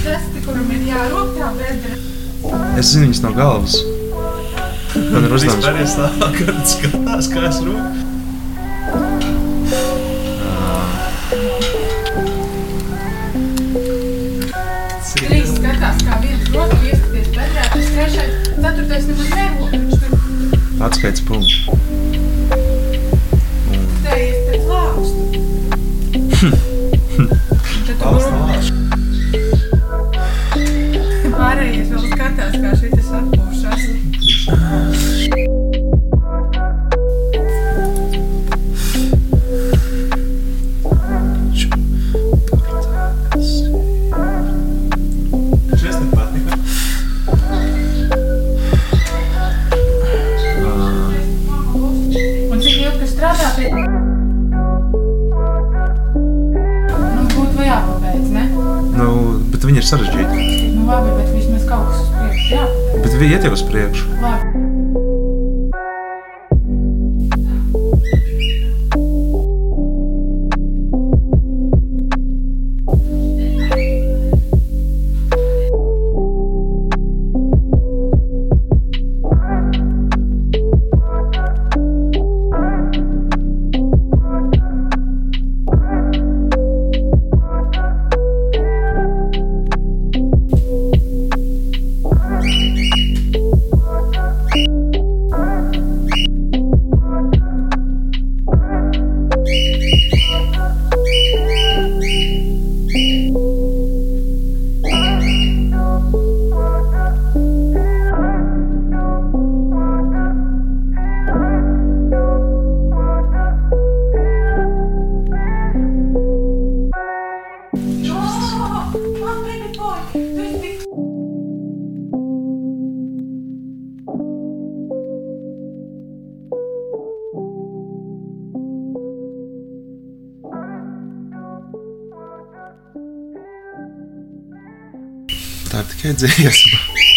Jā, rokā bedra. Es zinu viņas no galvas. Man ir uzdevums. Vispār ir tā, kad skatās, kā es rūku. Trīs skatās, kā viens roku ieskaties bedrā, tas trešais, ceturtais nemaz tur Atskaits punkts. Viņi ir sarežģīti. Nu, labi, bet vismaz kaut kas uz priekšu jāpabeidz. Bet viņi iet jau uz priekšu. Labi. Tā ir tikai dziesma.